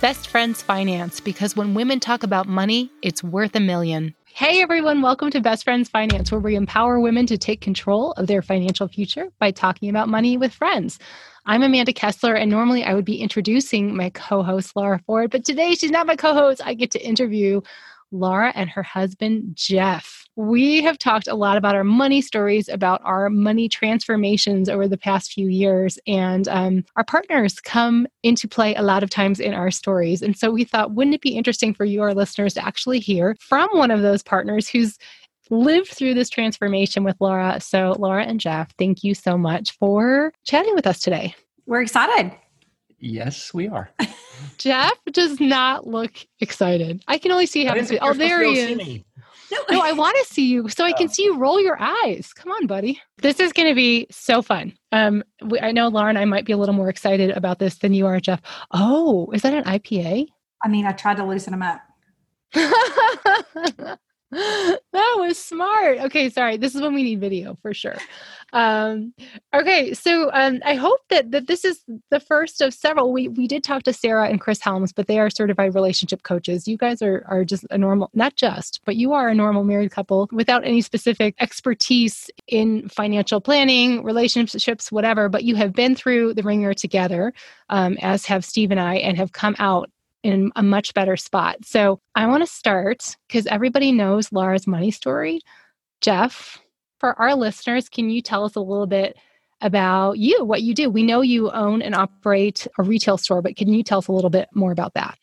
Best Friends Finance, because when women talk about money, it's worth a million. Hey everyone, welcome to Best Friends Finance, where we empower women to take control of their financial future by talking about money with friends. I'm Amanda Kessler, and normally I would be introducing my co host, Lara Ford, but today she's not my co host. I get to interview Lara and her husband, Jeff. We have talked a lot about our money stories, about our money transformations over the past few years, and um, our partners come into play a lot of times in our stories. And so we thought, wouldn't it be interesting for you, our listeners, to actually hear from one of those partners who's lived through this transformation with Lara. So, Lara and Jeff, thank you so much for chatting with us today. We're excited. Yes, we are. Jeff does not look excited. I can only see how. Oh, there he is. No, no, I want to see you so I can oh. see you roll your eyes. Come on, buddy. This is going to be so fun. Um, we, I know Lauren, I might be a little more excited about this than you are, Jeff. Oh, is that an IPA? I mean, I tried to loosen them up. that was smart. Okay, sorry. This is when we need video for sure. Um, okay, so um, I hope that that this is the first of several. We we did talk to Sarah and Chris Helms, but they are certified relationship coaches. You guys are are just a normal, not just, but you are a normal married couple without any specific expertise in financial planning, relationships, whatever. But you have been through the wringer together, um, as have Steve and I, and have come out in a much better spot. So I want to start because everybody knows Lara's money story. Jeff, for our listeners, can you tell us a little bit about you, what you do? We know you own and operate a retail store, but can you tell us a little bit more about that?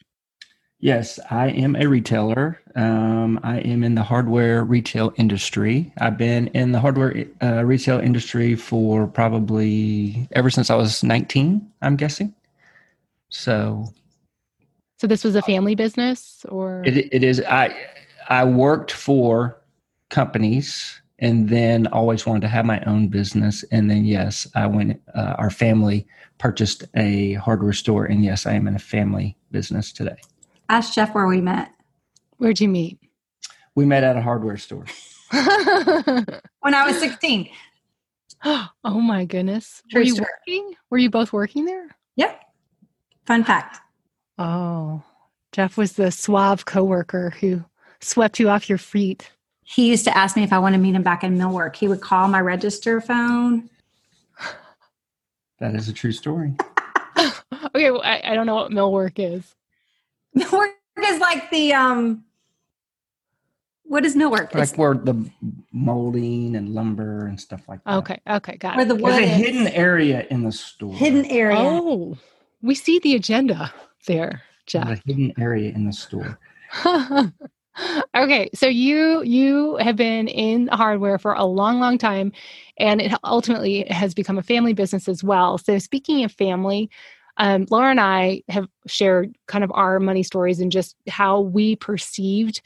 Yes, I am a retailer. Um, I am in the hardware retail industry. I've been in the hardware uh, retail industry for probably ever since I was 19, I'm guessing. So so this was a family business or it, it is I I worked for companies and then always wanted to have my own business and then yes, I went uh, our family purchased a hardware store and yes, I am in a family business today. Ask Jeff where we met. Where'd you meet? We met at a hardware store. when I was 16. oh my goodness. True Were you story. working? Were you both working there? Yep. Fun fact. Oh, Jeff was the suave coworker who swept you off your feet. He used to ask me if I want to meet him back in millwork. He would call my register phone. That is a true story. okay, well, I, I don't know what millwork is. Millwork is like the um. What is millwork? Like it's, where the molding and lumber and stuff like that. Okay, okay, got where it. The There's a hidden area in the store. Hidden area. Oh, we see the agenda there, Jeff? A hidden area in the store. okay, so you you have been in hardware for a long, long time, and it ultimately has become a family business as well. So speaking of family, um, Lara and I have shared kind of our money stories and just how we perceived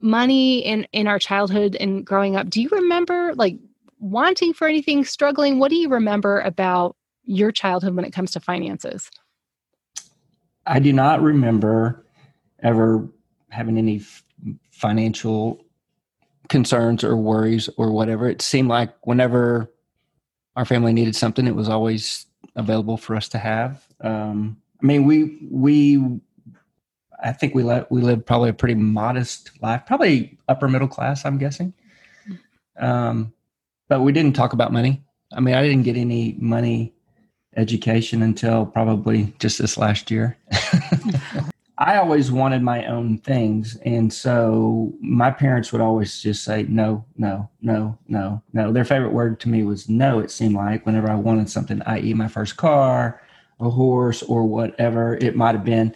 money in in our childhood and growing up. Do you remember like wanting for anything, struggling? What do you remember about your childhood when it comes to finances? I do not remember ever having any f- financial concerns or worries or whatever. It seemed like whenever our family needed something, it was always available for us to have. Um, I mean, we we I think we let we lived probably a pretty modest life, probably upper middle class. I'm guessing. Um, but we didn't talk about money. I mean, I didn't get any money education until probably just this last year. I always wanted my own things. And so my parents would always just say, no, no, no, no, no. Their favorite word to me was no, it seemed like whenever I wanted something, i.e., my first car, a horse, or whatever it might have been.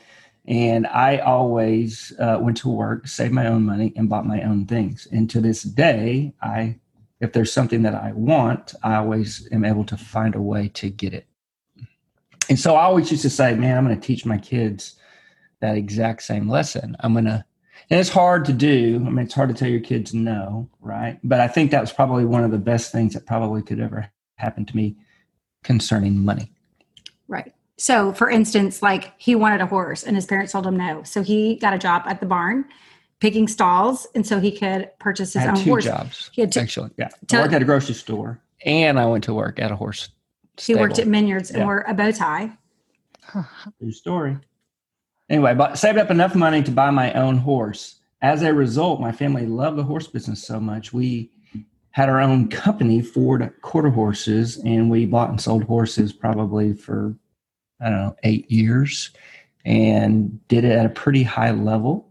And I always uh, went to work, saved my own money, and bought my own things. And to this day, I, if there's something that I want, I always am able to find a way to get it and so I always used to say, man, I'm going to teach my kids that exact same lesson. I'm going to, and it's hard to do. I mean, it's hard to tell your kids no, right? But I think that was probably one of the best things that probably could ever happen to me concerning money. Right. So, for instance, like he wanted a horse and his parents told him no. So he got a job at the barn picking stalls, and so he could purchase his I had own two horse. jobs. He had two, actually, yeah. I worked at a grocery store, and I went to work at a horse he worked at Minyards and yeah. wore a bow tie. True story. anyway, but saved up enough money to buy my own horse. As a result, my family loved the horse business so much. We had our own company, Ford Quarter Horses, and we bought and sold horses probably for, I don't know, eight years and did it at a pretty high level.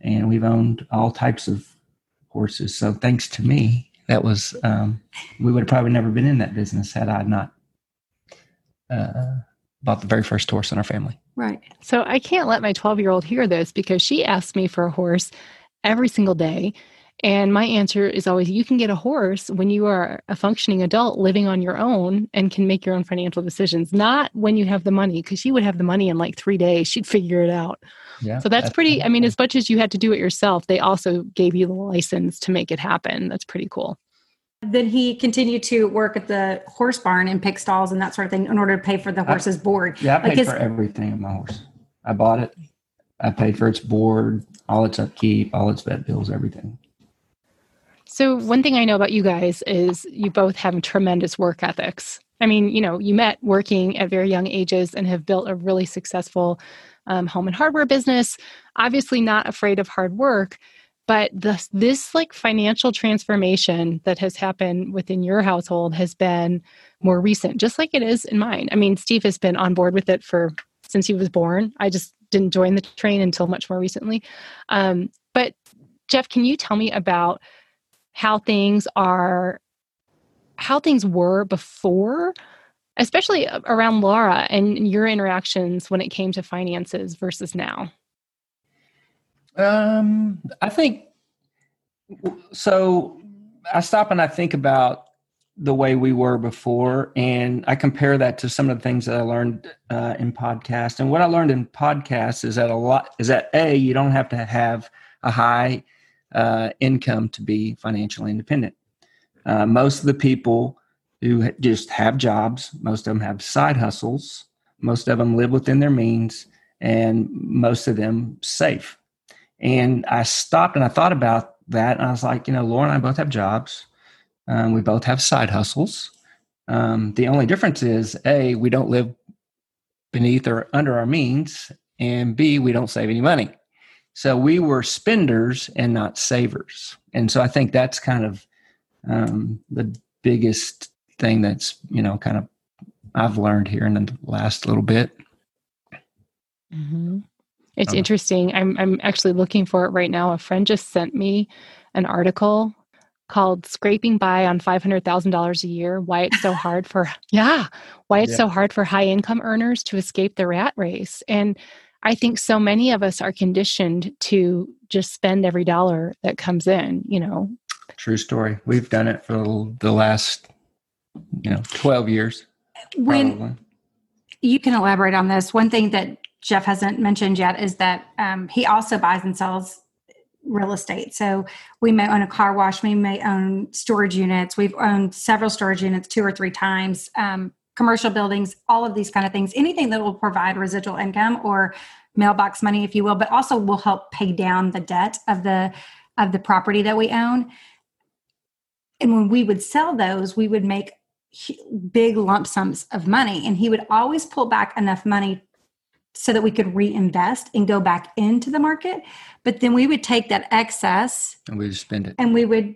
And we've owned all types of horses. So thanks to me, that was, um, we would have probably never been in that business had I not uh, bought the very first horse in our family. Right. So I can't let my 12 year old hear this because she asks me for a horse every single day. And my answer is always you can get a horse when you are a functioning adult living on your own and can make your own financial decisions, not when you have the money, because she would have the money in like three days. She'd figure it out. Yeah, so that's, that's pretty, I mean, as much as you had to do it yourself, they also gave you the license to make it happen. That's pretty cool. Then he continued to work at the horse barn and pick stalls and that sort of thing in order to pay for the horse's I, board. Yeah, I paid like his, for everything of my horse. I bought it. I paid for its board, all its upkeep, all its vet bills, everything. So, one thing I know about you guys is you both have tremendous work ethics. I mean, you know, you met working at very young ages and have built a really successful um, home and hardware business. Obviously, not afraid of hard work, but this this like financial transformation that has happened within your household has been more recent, just like it is in mine. I mean, Steve has been on board with it for since he was born. I just didn't join the train until much more recently. Um, but Jeff, can you tell me about how things are how things were before especially around lara and your interactions when it came to finances versus now um i think so i stop and i think about the way we were before and i compare that to some of the things that i learned uh, in podcast and what i learned in podcast is that a lot is that a you don't have to have a high uh, income to be financially independent. Uh, most of the people who just have jobs, most of them have side hustles, most of them live within their means, and most of them save. And I stopped and I thought about that, and I was like, you know, Lara and I both have jobs. Um, we both have side hustles. Um, the only difference is A, we don't live beneath or under our means, and B, we don't save any money. So we were spenders and not savers. And so I think that's kind of um, the biggest thing that's, you know, kind of I've learned here in the last little bit. Mm-hmm. It's um, interesting. I'm I'm actually looking for it right now. A friend just sent me an article called "Scraping by on Five Hundred Thousand Dollars a Year: Why It's So Hard for Yeah, Why It's yeah. So Hard for High Income Earners to Escape the Rat Race." And I think so many of us are conditioned to just spend every dollar that comes in, you know. True story. We've done it for the last, you know, 12 years. When probably. you can elaborate on this, one thing that Jeff hasn't mentioned yet is that um, he also buys and sells real estate. So we may own a car wash, we may own storage units. We've owned several storage units two or three times. Um, commercial buildings, all of these kind of things, anything that will provide residual income or mailbox money, if you will, but also will help pay down the debt of the of the property that we own. And when we would sell those, we would make big lump sums of money, and he would always pull back enough money so that we could reinvest and go back into the market. But then we would take that excess and we would spend it, and we would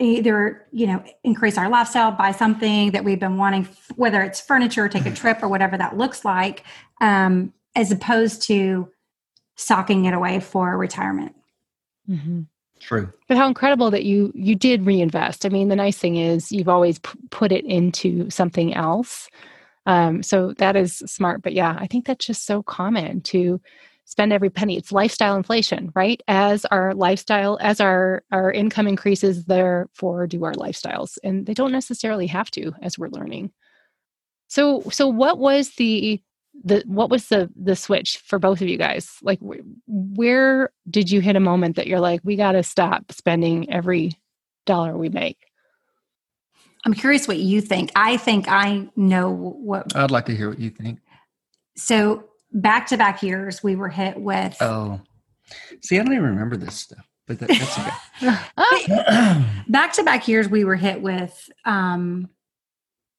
either you know increase our lifestyle buy something that we've been wanting whether it's furniture take a trip or whatever that looks like um, as opposed to socking it away for retirement. Mm-hmm. true. But how incredible that you you did reinvest. I mean the nice thing is you've always p- put it into something else um, so that is smart but yeah i think that's just so common to spend every penny. It's lifestyle inflation right? As our lifestyle as our our income increases therefore do our lifestyles and they don't necessarily have to as we're learning. So so what was the the what was the the switch for both of you guys? Like where did you hit a moment that you're like we got to stop spending every dollar we make i'm curious what you think i think i know what i'd like to hear what you think so back to back years we were hit with oh see i don't even remember this stuff but that, that's okay back to back years we were hit with um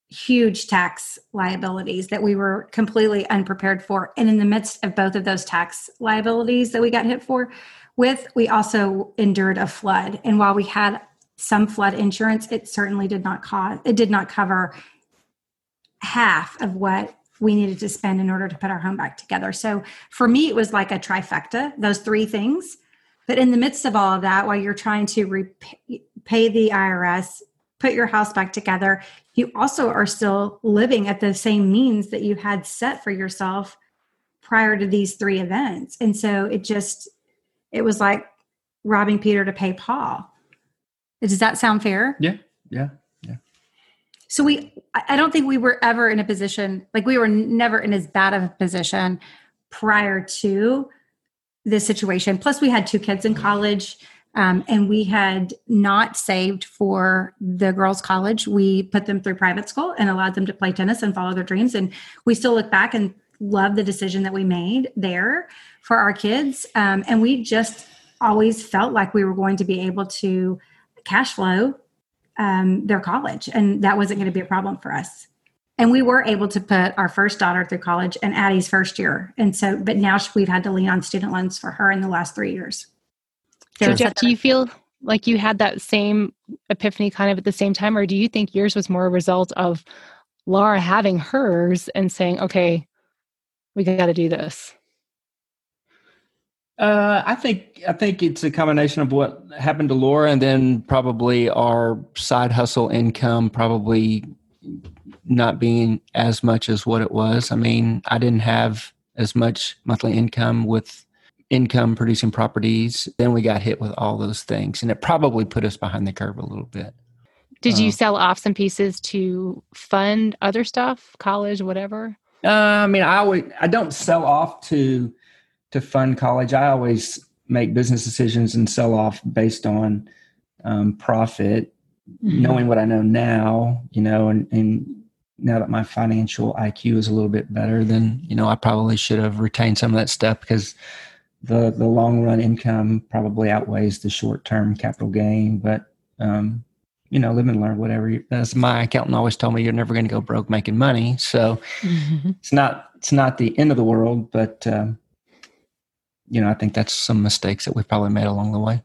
huge tax liabilities that we were completely unprepared for. And in the midst of both of those tax liabilities that we got hit for with, we also endured a flood. And while we had some flood insurance, it certainly did not cause it did not cover half of what we needed to spend in order to put our home back together. So for me, it was like a trifecta, those three things. But in the midst of all of that, while you're trying to repay pay the IRS, put your house back together, you also are still living at the same means that you had set for yourself prior to these three events. And so it just, it was like robbing Peter to pay Paul. Does that sound fair? Yeah. Yeah. Yeah. So we, I don't think we were ever in a position, like we were never in as bad of a position prior to this situation. Plus, we had two kids in college. Um, and we had not saved for the girls' college. We put them through private school and allowed them to play tennis and follow their dreams. And we still look back and love the decision that we made there for our kids. Um, and we just always felt like we were going to be able to cash flow um, their college, and that wasn't going to be a problem for us. And we were able to put our first daughter through college and Addie's first year. And so, but now we've had to lean on student loans for her in the last three years. So, Jeff, do you feel like you had that same epiphany kind of at the same time, or do you think yours was more a result of Lara having hers and saying, okay, we got to do this? Uh, I think I think it's a combination of what happened to Lara, and then probably our side hustle income probably not being as much as what it was. I mean, I didn't have as much monthly income with income producing properties. Then we got hit with all those things, and it probably put us behind the curve a little bit. Did you uh, sell off some pieces to fund other stuff, college, whatever? Uh, I mean, I always I don't sell off to to fund college. I always make business decisions and sell off based on um, profit, mm-hmm. knowing what I know now. You know, and and now that my financial IQ is a little bit better, then you know I probably should have retained some of that stuff because the the long run income probably outweighs the short term capital gain. But um, you know, live and learn. Whatever. You, as my accountant always told me, you're never going to go broke making money. So mm-hmm. it's not it's not the end of the world, but um, you know, I think that's some mistakes that we've probably made along the way.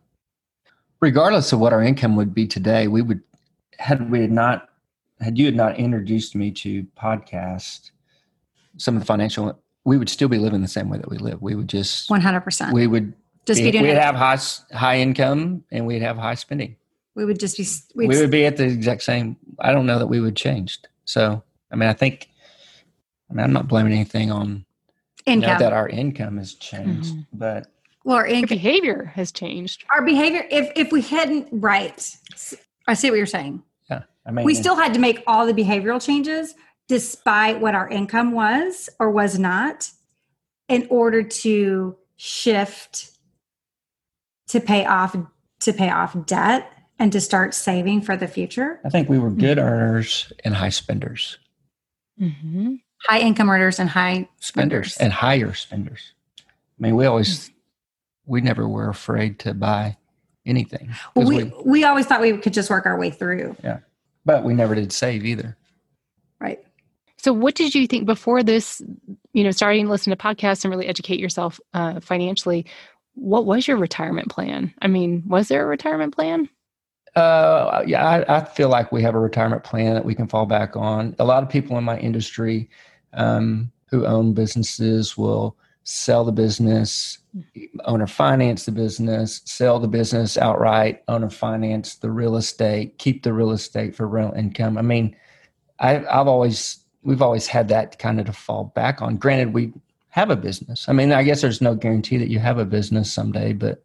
Regardless of what our income would be today, we would had we had not had you had not introduced me to podcast some of the financial we would still be living the same way that we live. We would just 100%. We would just be, be we'd have high high income and we'd have high spending. We would just be we would be at the exact same I don't know that we would changed. So, I mean, I think I mean, I'm not blaming anything on income. You know, that our income has changed, mm-hmm. but well, our, inc- behavior has changed. Our behavior, if if we hadn't, right? I see what you're saying. Yeah, I mean, we still had to make all the behavioral changes, despite what our income was or was not, in order to shift to pay off to pay off debt and to start saving for the future. I think we were good mm-hmm. earners and high spenders. Mm-hmm. High income earners and high spenders. spenders and higher spenders. I mean, we always we never were afraid to buy anything. Well, we, we we always thought we could just work our way through. Yeah, but we never did save either. Right. So, what did you think before this? You know, starting to listen to podcasts and really educate yourself uh, financially. What was your retirement plan? I mean, was there a retirement plan? Uh, yeah, I, I, feel like we have a retirement plan that we can fall back on. A lot of people in my industry um, who own businesses will sell the business, owner finance the business, sell the business outright, owner finance the real estate, keep the real estate for rental income. I mean, I, I've always we've always had that kind of to fall back on. Granted, we have a business. I mean, I guess there's no guarantee that you have a business someday, but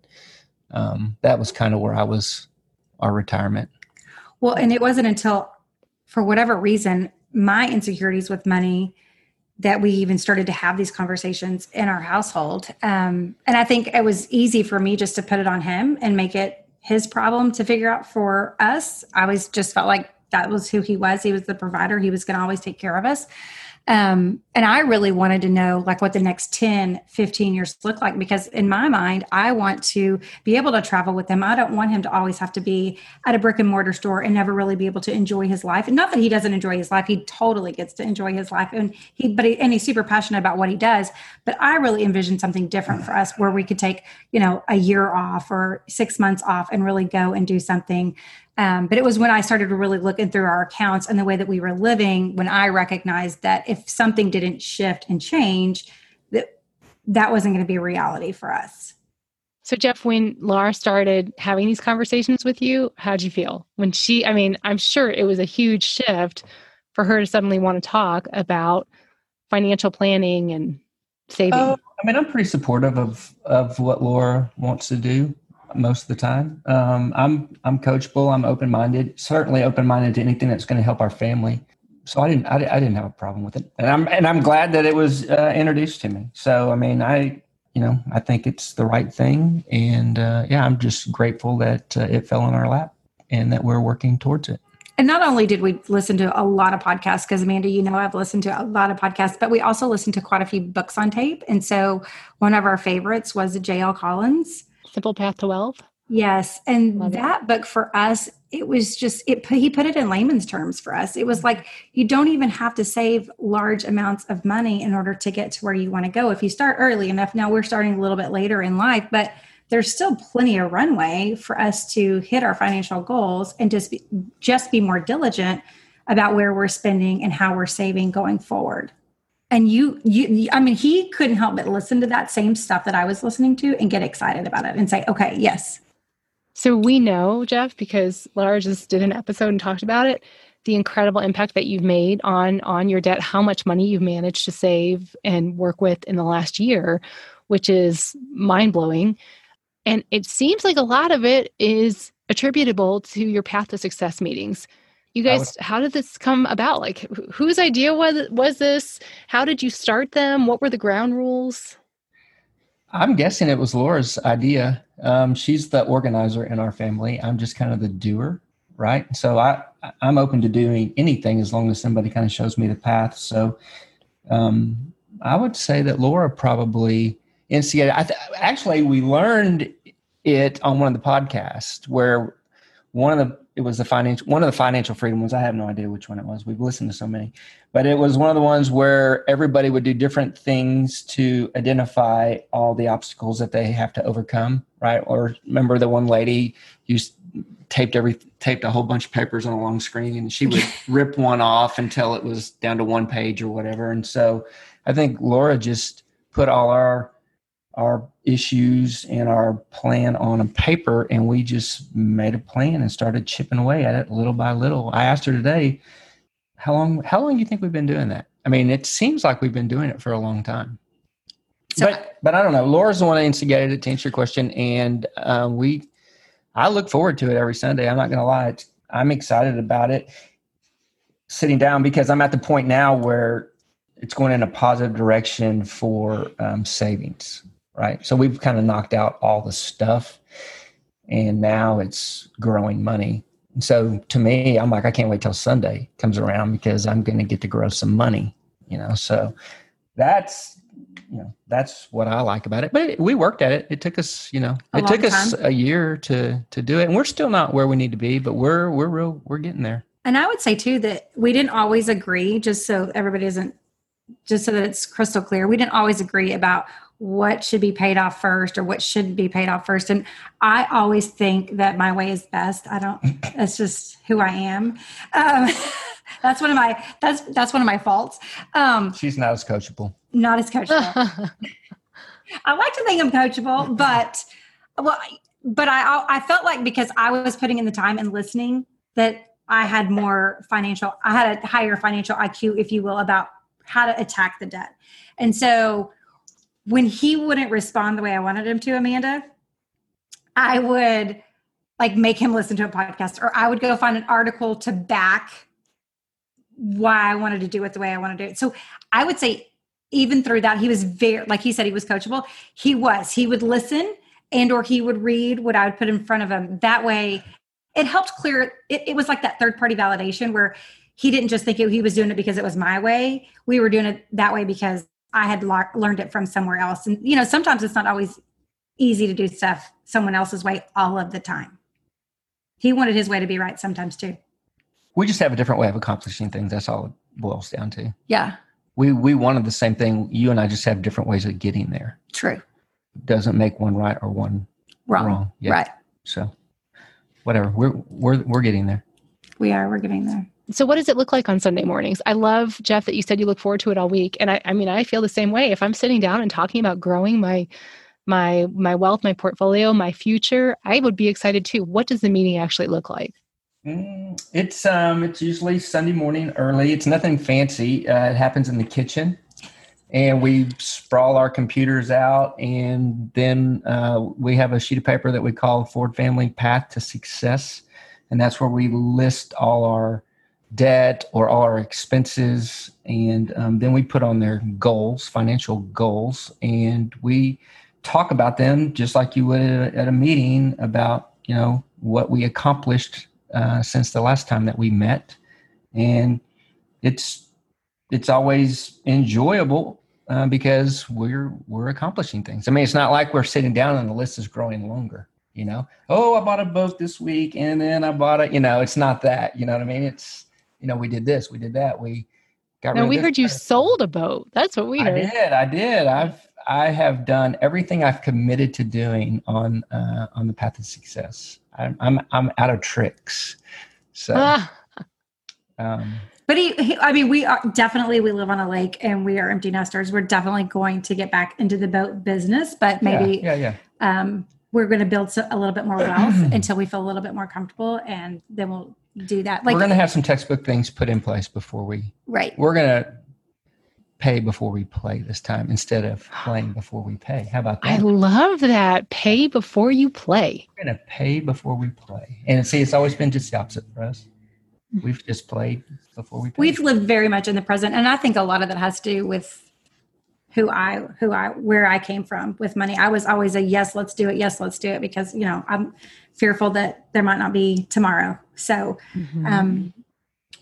um, that was kind of where I was our retirement. Well, and it wasn't until, for whatever reason, my insecurities with money that we even started to have these conversations in our household. Um, and I think it was easy for me just to put it on him and make it his problem to figure out for us. I always just felt like that was who he was. He was the provider. He was going to always take care of us. Um, and I really wanted to know like what the next 10, 15 years look like because in my mind, I want to be able to travel with him. I don't want him to always have to be at a brick and mortar store and never really be able to enjoy his life. And not that he doesn't enjoy his life, he totally gets to enjoy his life. And he, but he, and he's super passionate about what he does. But I really envision something different for us where we could take, you know, a year off or six months off and really go and do something um, but it was when I started to really looking through our accounts and the way that we were living when I recognized that if something didn't shift and change, that that wasn't going to be a reality for us. So, Jeff, when Lara started having these conversations with you, how'd you feel? When she, I mean, I'm sure it was a huge shift for her to suddenly want to talk about financial planning and saving. Oh, I mean, I'm pretty supportive of of what Lara wants to do most of the time. Um, I'm I'm coachable. I'm open minded. Certainly open minded to anything that's going to help our family. So I didn't I, I, didn't have a problem with it, and I'm and I'm glad that it was uh, introduced to me. So I mean I you know I think it's the right thing, and uh, yeah I'm just grateful that uh, it fell in our lap and that we're working towards it. And not only did we listen to a lot of podcasts, because Amanda, you know, I've listened to a lot of podcasts, but we also listened to quite a few books on tape. And so one of our favorites was J.L. Collins Simple Path to Wealth. Yes, and Love that it. book for us, it was just it. He put it in layman's terms for us. It was like you don't even have to save large amounts of money in order to get to where you want to go if you start early enough. Now we're starting a little bit later in life, but there's still plenty of runway for us to hit our financial goals and just be, just be more diligent about where we're spending and how we're saving going forward and you you i mean he couldn't help but listen to that same stuff that i was listening to and get excited about it and say okay yes. So we know jeff because lara just did an episode and talked about it the incredible impact that you've made on on your debt how much money you've managed to save and work with in the last year which is mind-blowing. And it seems like a lot of it is attributable to your path to success meetings you guys how did this come about? Like whose idea was was this? How did you start them? What were the ground rules? I'm guessing it was lara's idea. Um, she's the organizer in our family. I'm just kind of the doer right? So i i'm open to doing anything as long as somebody kind of shows me the path. So um, i would say that lara probably instigated I th- actually we learned it on one of the podcasts where one of the it was the financial one of the financial freedom ones. I have no idea which one it was. We've listened to so many, but it was one of the ones where everybody would do different things to identify all the obstacles that they have to overcome. Right? Or remember the one lady used taped every taped a whole bunch of papers on a long screen, and she would rip one off until it was down to one page or whatever. And so I think Lara just put all our our issues and our plan on a paper and we just made a plan and started chipping away at it little by little. I asked her today how long how long do you think we've been doing that? I mean it seems like we've been doing it for a long time. So, but but i don't know. Lara's the one that instigated it to answer your question and um, we i look forward to it every sunday. I'm not gonna lie. It's, i'm excited about it sitting down because i'm at the point now where it's going in a positive direction for um, savings right? So we've kind of knocked out all the stuff and now it's growing money. so to me, I'm like, I can't wait till Sunday comes around because I'm going to get to grow some money, you know? So that's, you know, that's what I like about it. But we worked at it. It took us, you know, a it took time. us a year to, to do it. And we're still not where we need to be, but we're, we're real, we're getting there. And I would say too, that we didn't always agree just so everybody isn't just so that it's crystal clear. We didn't always agree about what should be paid off first or what shouldn't be paid off first. And I always think that my way is best. I don't, that's just who I am. Um, that's one of my, that's, that's one of my faults. Um, She's not as coachable. Not as coachable. I like to think I'm coachable, but well, but I, I felt like because I was putting in the time and listening that I had more financial, I had a higher financial IQ, if you will, about how to attack the debt. And so when he wouldn't respond the way I wanted him to, Amanda, I would like make him listen to a podcast or I would go find an article to back why I wanted to do it the way I want to do it. So I would say even through that, he was very like he said he was coachable. He was. He would listen and or he would read what I would put in front of him. That way it helped clear it, it was like that third party validation where he didn't just think it, he was doing it because it was my way. We were doing it that way because I had la- learned it from somewhere else. And, you know, sometimes it's not always easy to do stuff someone else's way all of the time. He wanted his way to be right sometimes too. We just have a different way of accomplishing things. That's all it boils down to. Yeah, We we wanted the same thing. You and I just have different ways of getting there. true. Doesn't make one right or one Wrong. wrong. Yeah. Right. So whatever. We're we're we're getting there. We are. We're getting there. So, what does it look like on Sunday mornings? I love, Jeff, that you said you look forward to it all week. And I, I mean, I feel the same way. If I'm sitting down and talking about growing my my my wealth, my portfolio, my future, I would be excited too. What does the meeting actually look like? Mm, it's um it's usually Sunday morning early. It's nothing fancy. Uh, it happens in the kitchen, and we sprawl our computers out, and then uh, we have a sheet of paper that we call Ford Family Path to Success, and that's where we list all our debt or all our expenses, and um, then we put on their goals, financial goals, and we talk about them just like you would at a, at a meeting about you know what we accomplished uh, since the last time that we met, and it's it's always enjoyable uh, because we're we're accomplishing things. I mean, it's not like we're sitting down and the list is growing longer. You know, oh, I bought a boat this week, and then I bought a. You know, it's not that. You know what I mean? It's you know, we did this, we did that, we got. No, rid of we this heard you sold a boat. That's what we I heard. did. I did. I've I have done everything I've committed to doing on uh, on the path of success. I'm I'm I'm out of tricks. So Ah, um, But he, he, I mean, we are definitely we live on a lake and we are empty nesters. We're definitely going to get back into the boat business, but maybe yeah, yeah, um, we're going to build so, a little bit more wealth until we feel a little bit more comfortable, and then we'll do that. Like we're gonna have some textbook things put in place before we. right, We're gonna pay before we play this time instead of playing before we pay. How about that? I love that. Pay before you play. We're gonna pay before we play. And see, it's always been just the opposite for us. Hmm. We've just played before we. Pay. we've lived very much in the present, and I think a lot of that has to do with who I, who I, where I came from with money. I was always a yes, let's do it. Yes, let's do it because you know I'm fearful that there might not be tomorrow. So, um,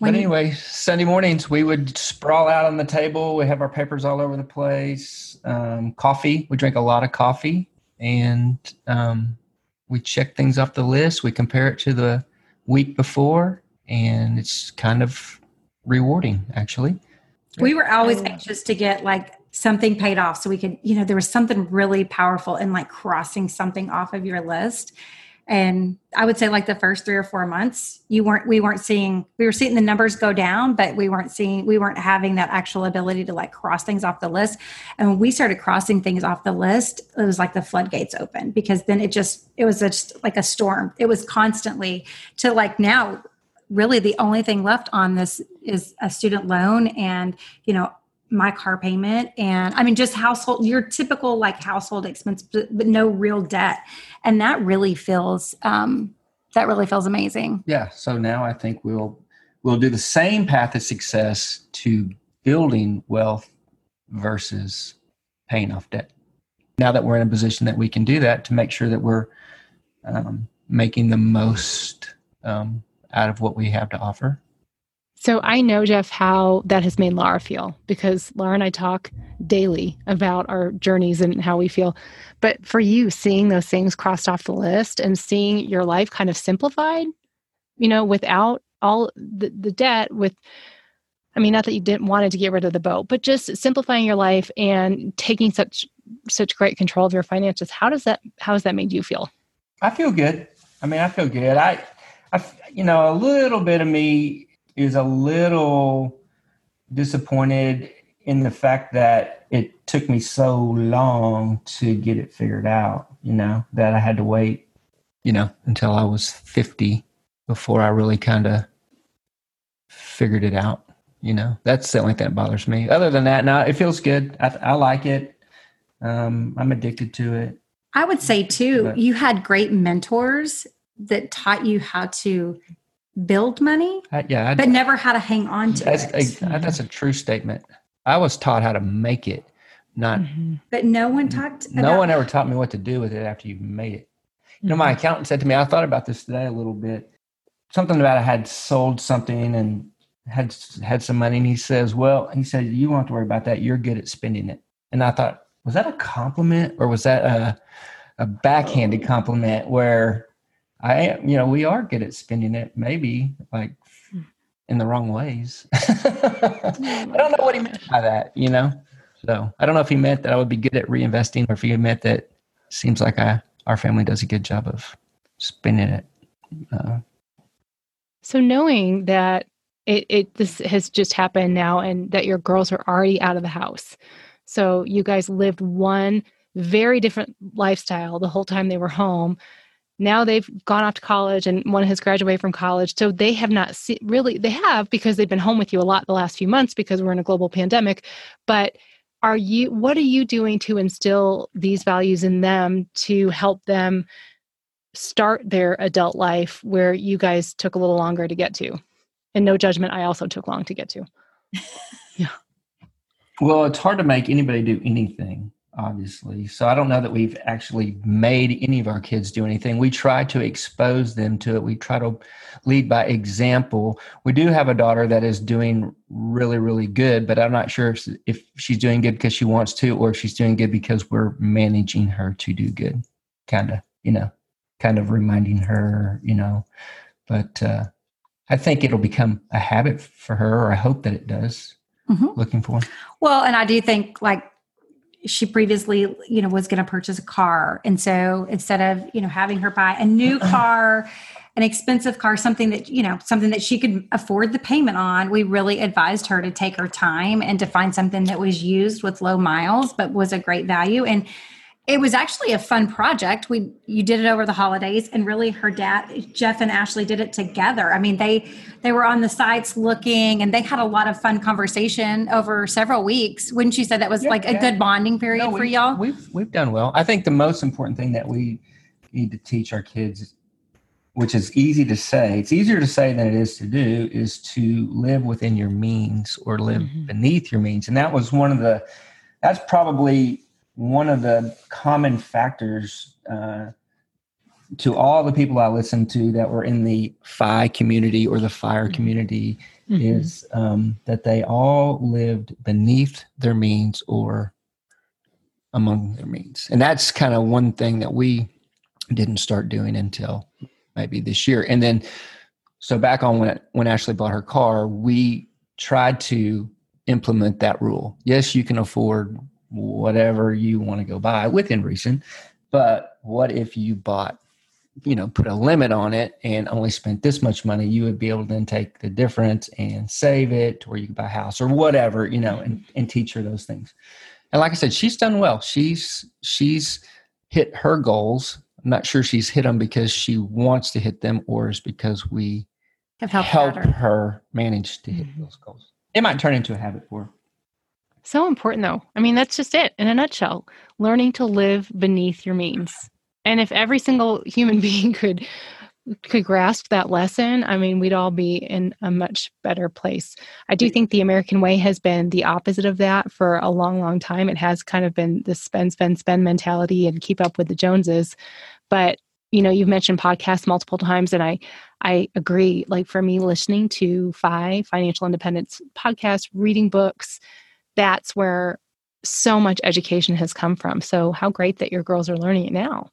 But when you- anyway, Sunday mornings we would sprawl out on the table. We have our papers all over the place. Um, coffee. We drink a lot of coffee, and um, we check things off the list. We compare it to the week before, and it's kind of rewarding, actually. we were always anxious to get like something paid off. So we could you know there was something really powerful in like crossing something off of your list. And i would say like the first three or four months you weren't we weren't seeing we were seeing the numbers go down but we weren't seeing we weren't having that actual ability to like cross things off the list. And when we started crossing things off the list it was like the floodgates open because then it just it was just like a storm. It was constantly to like now really the only thing left on this is a student loan and you know my car payment and i mean just household your typical like household expense but, but no real debt and that really feels um that really feels amazing Yeah. So now I think we'll we'll do the same path of success to building wealth versus paying off debt. Now that we're in a position that we can do that, to make sure that we're um, making the most um, out of what we have to offer. So I know, Jeff, how that has made Lara feel because Lara and I talk daily about our journeys and how we feel. But for you, seeing those things crossed off the list and seeing your life kind of simplified, you know, without all the, the debt, with, I mean, not that you didn't wanted to get rid of the boat, but just simplifying your life and taking such such great control of your finances. How does that how has that made you feel? I feel good. I mean, I feel good. I, I, you know, a little bit of me is a little disappointed in the fact that it took me so long to get it figured out. You know, that I had to wait, you know, until I was fifty before I really kind of figured it out. You know, that's the only thing that bothers me. Other than that, no, it feels good. I, I like it. Um, I'm addicted to it. i would say too But- you had great mentors that taught you how to build money I, yeah, I, but never how to hang on to That's it a, that's a true statement. I was taught how to make it, not mm-hmm. but no one talked no about one ever taught me what to do with it after you've made it. You know, my mm-hmm. accountant said to me, I thought about this today a little bit. Something about I had sold something and had had some money, and he says, "Well, he said you won't have to worry about that. You're good at spending it." And I thought, was that a compliment or was that a a backhanded compliment where I, am, you know, we are good at spending it, maybe like in the wrong ways. I don't know what he meant by that, you know. So I don't know if he meant that I would be good at reinvesting, or if he meant that seems like I, our family does a good job of spending it. Uh, so knowing that it, it this has just happened now, and that your girls are already out of the house, so you guys lived one very different lifestyle the whole time they were home now they've gone off to college and one has graduated from college. So they have not see, really they have because they've been home with you a lot the last few months because we're in a global pandemic. But are you what are you doing to instill these values in them to help them start their adult life where you guys took a little longer to get to? And no judgment i also took long to get to. Yeah. Well it's hard to make anybody do anything obviously. So I don't know that we've actually made any of our kids do anything. We try to expose them to it. We try to lead by example. We do have a daughter that is doing really, really good, but I'm not sure if, if she's doing good because she wants to or if she's doing good because we're managing her to do good, kind of, you know, kind of reminding her, you know. But uh, I think it'll become a habit for her, or I hope that it does. Mm-hmm. Looking for. Well, and I do think like she previously you know was going to purchase a car. And so instead of you know having her buy a new car an expensive car something that you know something that she could afford the payment on we really advised her to take her time and to find something that was used with low miles but was a great value. And it was actually a fun project. We you did it over the holidays and really her dad jeff and ashley did it together. I mean they they were on the sites looking and they had a lot of fun conversation over several weeks. Wouldn't you say that was yeah, like a yeah. good bonding period no, for y'all? we've we've done well. I think the most important thing that we need to teach our kids which is easy to say it's easier to say than it is to do is to live within your means or live mm-hmm. beneath your means. And that was one of the that's probably one of the common factors uh, to all the people I listened to that were in the FI community or the fire mm-hmm. community mm-hmm. is um, that they all lived beneath their means or among their means. And that's kind of one thing that we didn't start doing until maybe this year. And then, so back on when, when Ashley bought her car, we tried to implement that rule. Yes, you can afford whatever you want to go buy within reason. But what if you bought, you know, put a limit on it and only spent this much money? You would be able to then take the difference and save it, or you could buy a house or whatever, you know, and, and teach her those things. And like I said, she's done well. She's she's hit her goals. I'm not sure she's hit them because she wants to hit them, or is because we have helped help her. her manage to hit mm-hmm. those goals. It might turn into a habit for her. So important, though. I mean, that's just it in a nutshell learning to live beneath your means. And if every single human being could could grasp that lesson, I mean, we'd all be in a much better place. I do think the American way has been the opposite of that for a long, long time. It has kind of been the spend, spend, spend mentality and keep up with the Joneses. But you know, you've mentioned podcasts multiple times, and I I agree. Like for me, listening to five Financial Independence podcasts, reading books, that's where so much education has come from. So how great that your girls are learning it now.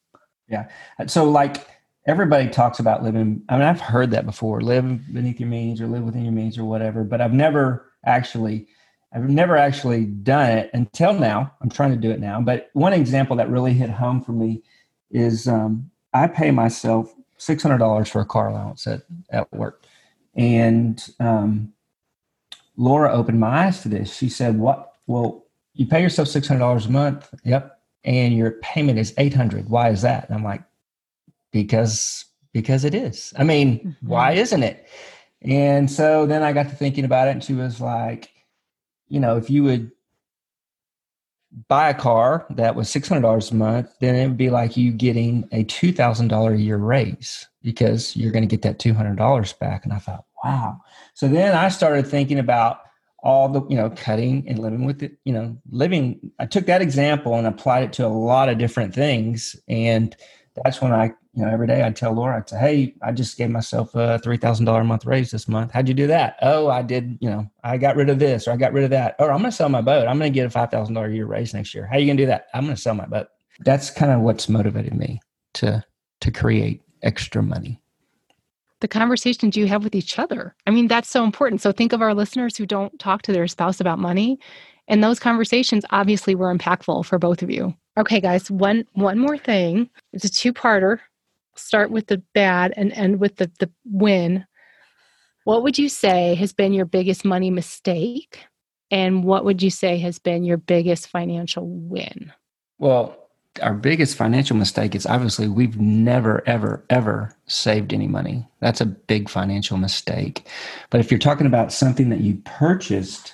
Yeah. So like everybody talks about living. I mean, I've heard that before, live beneath your means or live within your means or whatever, but I've never actually, I've never actually done it until now. I'm trying to do it now. But one example that really hit home for me is um, I pay myself $600 for a car allowance at, at work. And um, Lara opened my eyes to this. She said, "What? Well, you pay yourself six hundred dollars a month. Yep, and your payment is eight hundred. Why is that?" And I'm like, "Because because it is. I mean, mm-hmm. why isn't it?" And so then I got to thinking about it, and she was like, "You know, if you would." buy a car that was $600 a month then it would be like you getting a $2000 a year raise because you're going to get that $200 back and i thought wow. So then I started thinking about all the, you know, cutting and living with it, you know, living. I took that example and applied it to a lot of different things. And that's when I, you know, every day I'd tell Lara, I'd say, Hey, I just gave myself a $3,000 a month raise this month. How'd you do that? Oh, I did, you know, I got rid of this or I got rid of that. Or I'm going to sell my boat. I'm going to get a $5,000 a year raise next year. How are you going to do that? I'm going to sell my boat. That's kind of what's motivated me to, to create extra money. The conversations you have with each other. I mean, that's so important. So think of our listeners who don't talk to their spouse about money. And those conversations obviously were impactful for both of you. Okay, guys, one one more thing. It's a two-parter. Start with the bad and end with the, the win. What would you say has been your biggest money mistake? And what would you say has been your biggest financial win? Well, our biggest financial mistake is obviously we've never, ever, ever saved any money. That's a big financial mistake. But if you're talking about something that you purchased,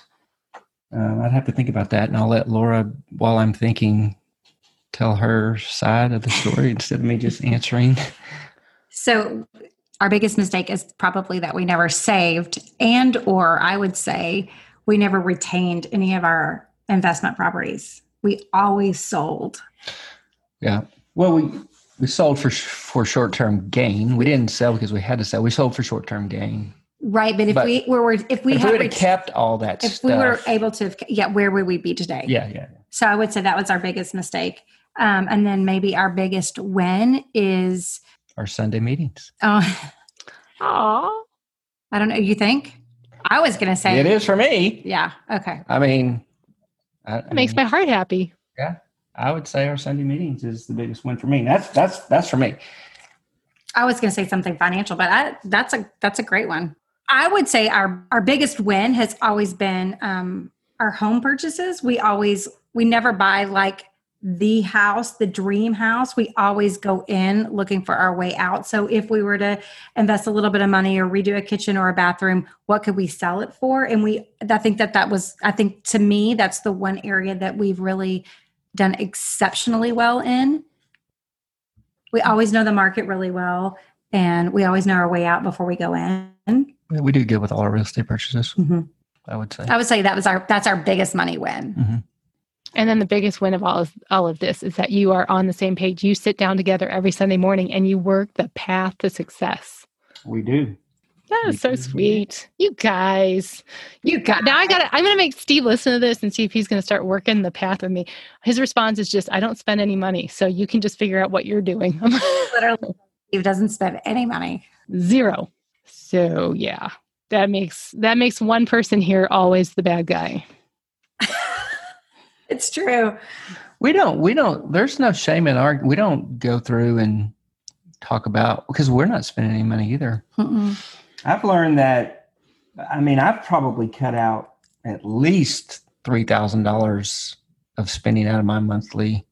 uh, I'd have to think about that. And I'll let Lara, while I'm thinking, tell her side of the story instead of me just answering. So, our biggest mistake is probably that we never saved and or I would say we never retained any of our investment properties. We always sold. Yeah. Well, we we sold for for short term gain. We didn't sell because we had to sell. We sold for short term gain. Right, but if but we were if we if had we kept all that, if stuff, we were able to, yeah, where would we be today? Yeah, yeah. So I would say that was our biggest mistake, um, and then maybe our biggest win is our Sunday meetings. Oh, oh, I don't know. You think? I was going to say it is for me. Yeah. Okay. I mean, I, it makes my heart happy. Yeah, I would say our Sunday meetings is the biggest win for me. That's that's that's for me. I was going to say something financial, but I, that's a that's a great one. I would say our our biggest win has always been um, our home purchases. We always we never buy like the house, the dream house. We always go in looking for our way out. So if we were to invest a little bit of money or redo a kitchen or a bathroom, what could we sell it for? And we I think that that was I think to me that's the one area that we've really done exceptionally well in. We always know the market really well and we always know our way out before we go in. We do good with all our real estate purchases. Mm-hmm. I would say. I would say that was our that's our biggest money win. Mm-hmm. And then the biggest win of all of all of this is that you are on the same page. You sit down together every Sunday morning and you work the path to success. We do. That is so mm-hmm. sweet. You guys. You got now I gotta I'm gonna make Steve listen to this and see if he's gonna start working the path with me. His response is just I don't spend any money. So you can just figure out what you're doing. Literally Steve doesn't spend any money. Zero. So yeah, that makes that makes one person here always the bad guy. it's true. We don't. We don't. There's no shame in our. We don't go through and talk about because we're not spending any money either. Mm-mm. I've learned that. I mean, I've probably cut out at least three thousand dollars of spending out of my monthly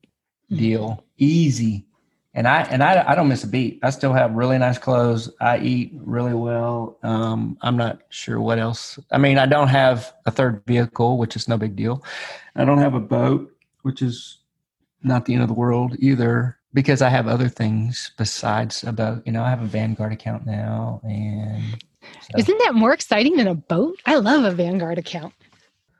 mm-hmm. deal. Easy and I and I, I don't miss a beat. I still have really nice clothes. I eat really well. Um, I'm not sure what else. I mean, I don't have a third vehicle, which is no big deal. I don't have a boat, which is not the end of the world either, because I have other things besides a boat. You know, I have a Vanguard account now, and so. isn't that more exciting than a boat? I love a Vanguard account.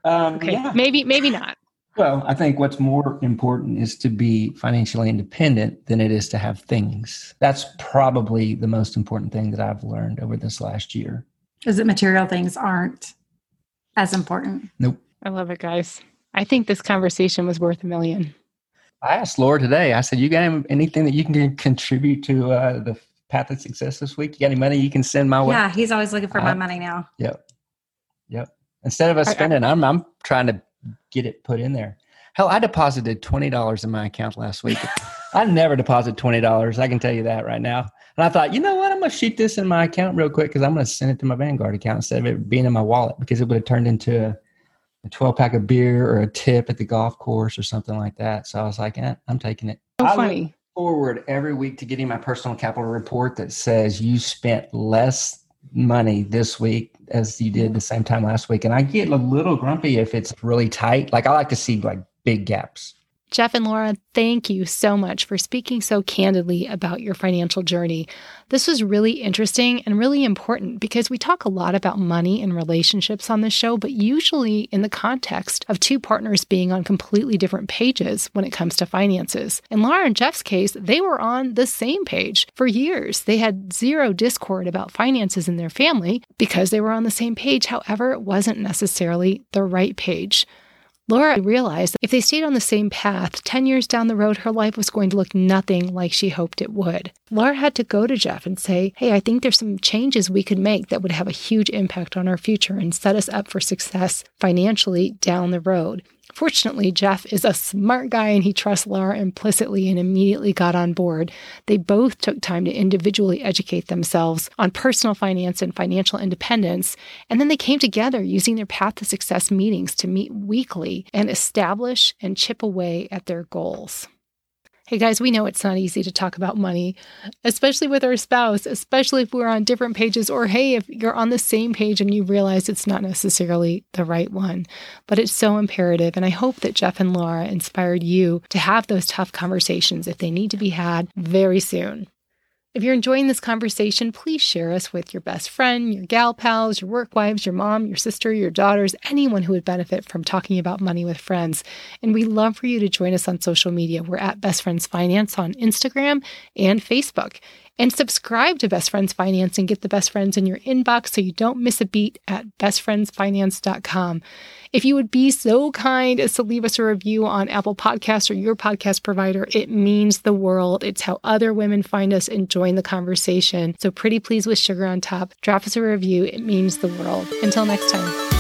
Um, okay, yeah. maybe maybe not. Well, I think what's more important is to be financially independent than it is to have things. That's probably the most important thing that I've learned over this last year. Is that material things aren't as important? Nope. I love it, guys. I think this conversation was worth a million. I asked Lara today, I said, You got anything that you can contribute to uh, the path of success this week? You got any money you can send my way? Yeah, he's always looking for uh, my money now. Yep. Yep. Instead of us spending, I, am I'm trying to get it put in there. Hell, I deposited twenty dollars in my account last week. I never deposit twenty dollars. I can tell you that right now. And I thought, you know what? I'm gonna shoot this in my account real quick because I'm gonna send it to my Vanguard account instead of it being in my wallet because it would have turned into a, a 12 pack of beer or a tip at the golf course or something like that. So I was like, eh, I'm taking it. So funny. forward every week to getting my personal capital report that says you spent less money this week as you did the same time last week. And I get a little grumpy if it's really tight. Like I like to see like big gaps. Jeff and Lara, thank you so much for speaking so candidly about your financial journey. This was really interesting and really important because we talk a lot about money and relationships on this show, but usually in the context of two partners being on completely different pages when it comes to finances. In Lara and Jeff's case, they were on the same page for years. They had zero discord about finances in their family because they were on the same page. However, it wasn't necessarily the right page. Lara realized that if they stayed on the same path, 10 years down the road, her life was going to look nothing like she hoped it would. Lara had to go to Jeff and say, Hey, I think there's some changes we could make that would have a huge impact on our future and set us up for success financially down the road. Fortunately, Jeff is a smart guy and he trusts Lara implicitly and immediately got on board. They both took time to individually educate themselves on personal finance and financial independence. And then they came together using their Path to Success meetings to meet weekly and establish and chip away at their goals. Hey guys, we know it's not easy to talk about money, especially with our spouse, especially if we're on different pages, or hey, if you're on the same page and you realize it's not necessarily the right one. But it's so imperative. And I hope that Jeff and Lara inspired you to have those tough conversations if they need to be had very soon. If you're enjoying this conversation, please share us with your best friend, your gal pals, your work wives, your mom, your sister, your daughters, anyone who would benefit from talking about money with friends. And we love for you to join us on social media. We're at Best Friends Finance on Instagram and Facebook and subscribe to Best Friends Finance and get the best friends in your inbox so you don't miss a beat at bestfriendsfinance.com. If you would be so kind as to leave us a review on Apple Podcasts or your podcast provider, it means the world. It's how other women find us and join the conversation. So, pretty please with sugar on top, drop us a review. It means the world. Until next time.